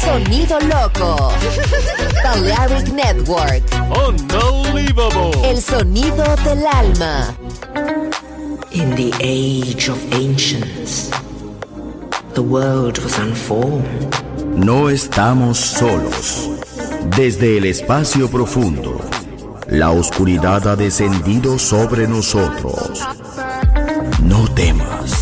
Sonido loco. Balearic Network. Unbelievable. El sonido del alma. In the age of ancients, the world was unformed. No estamos solos. Desde el espacio profundo, la oscuridad ha descendido sobre nosotros. No temas.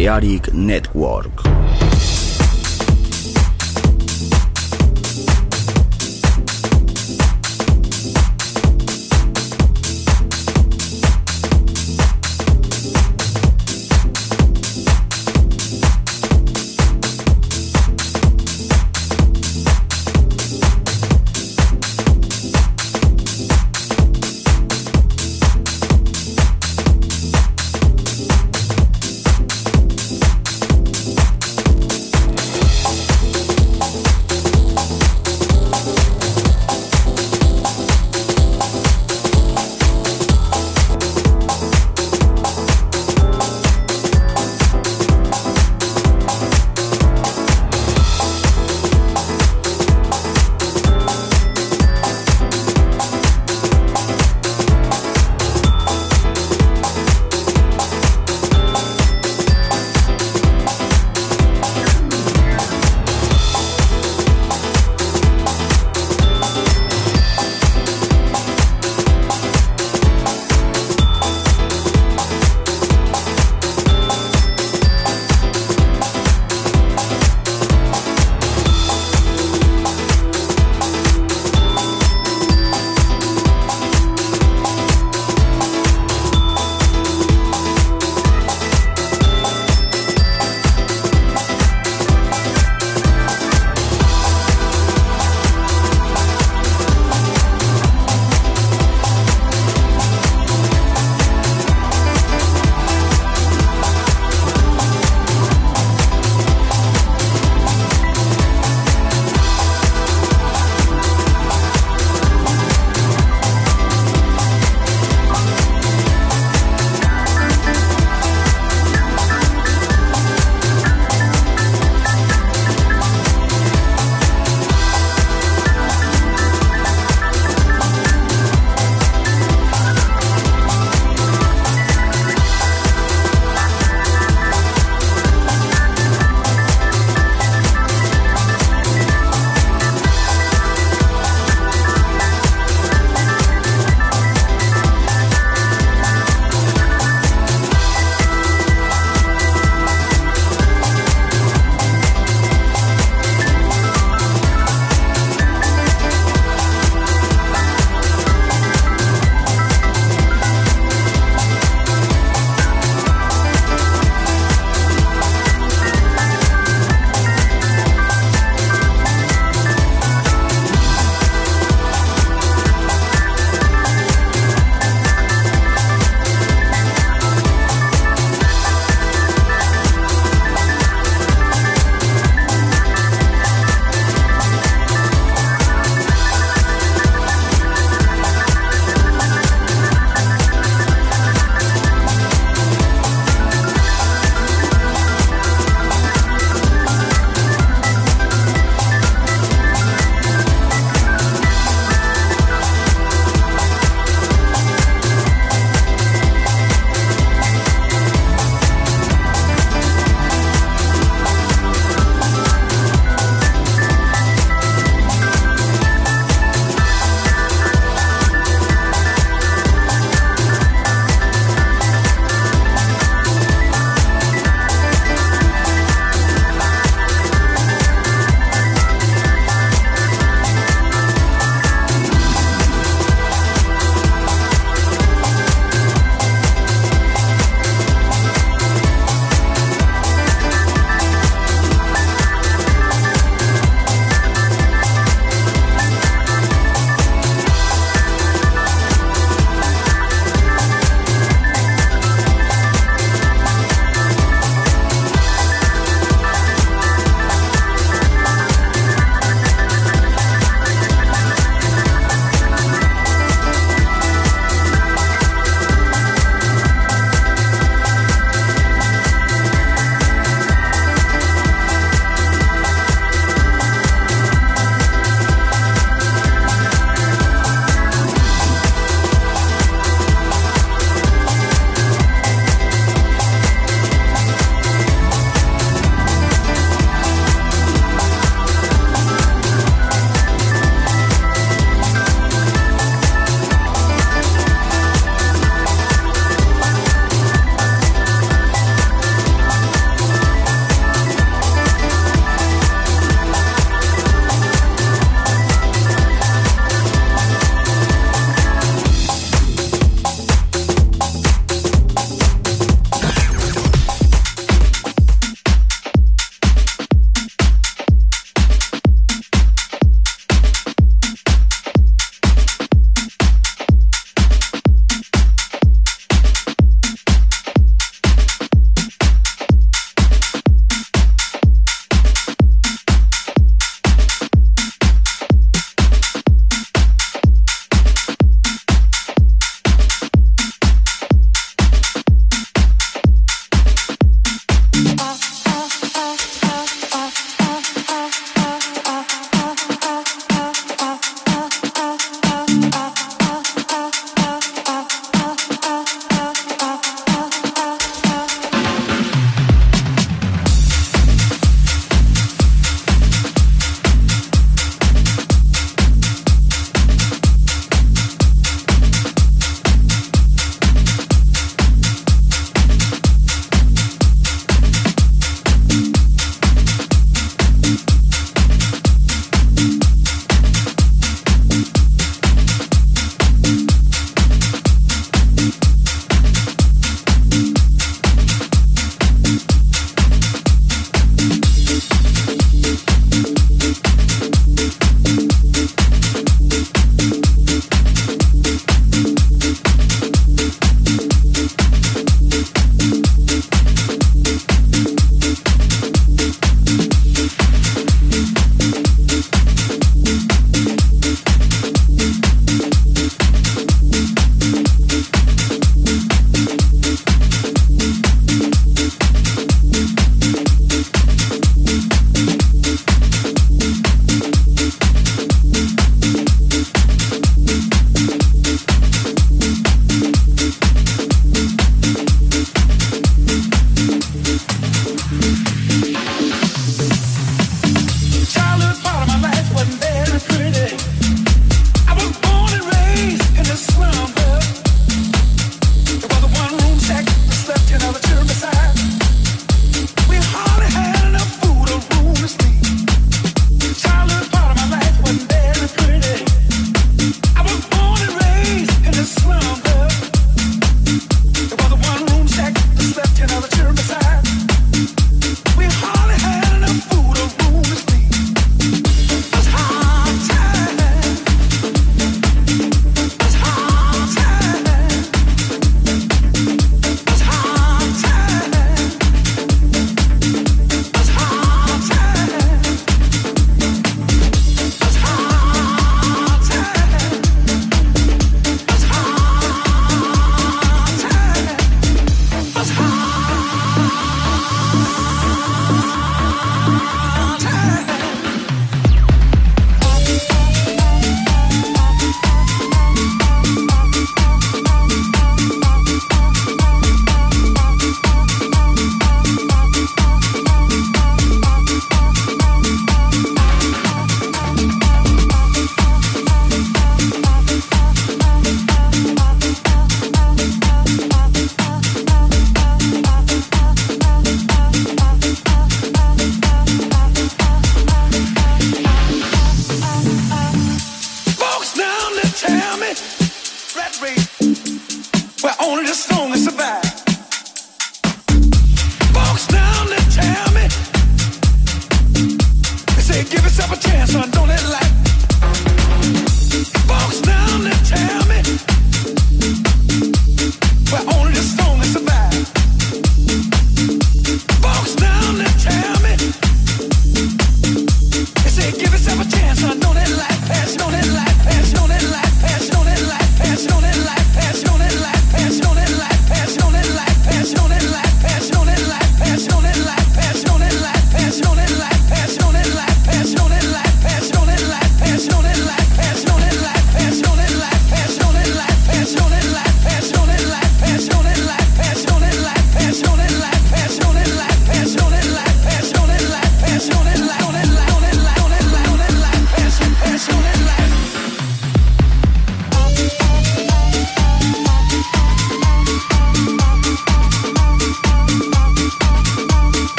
Balearic Network.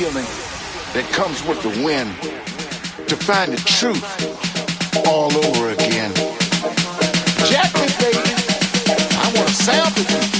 feeling that comes with the wind to find the truth all over again. Jack baby. I want to sample you.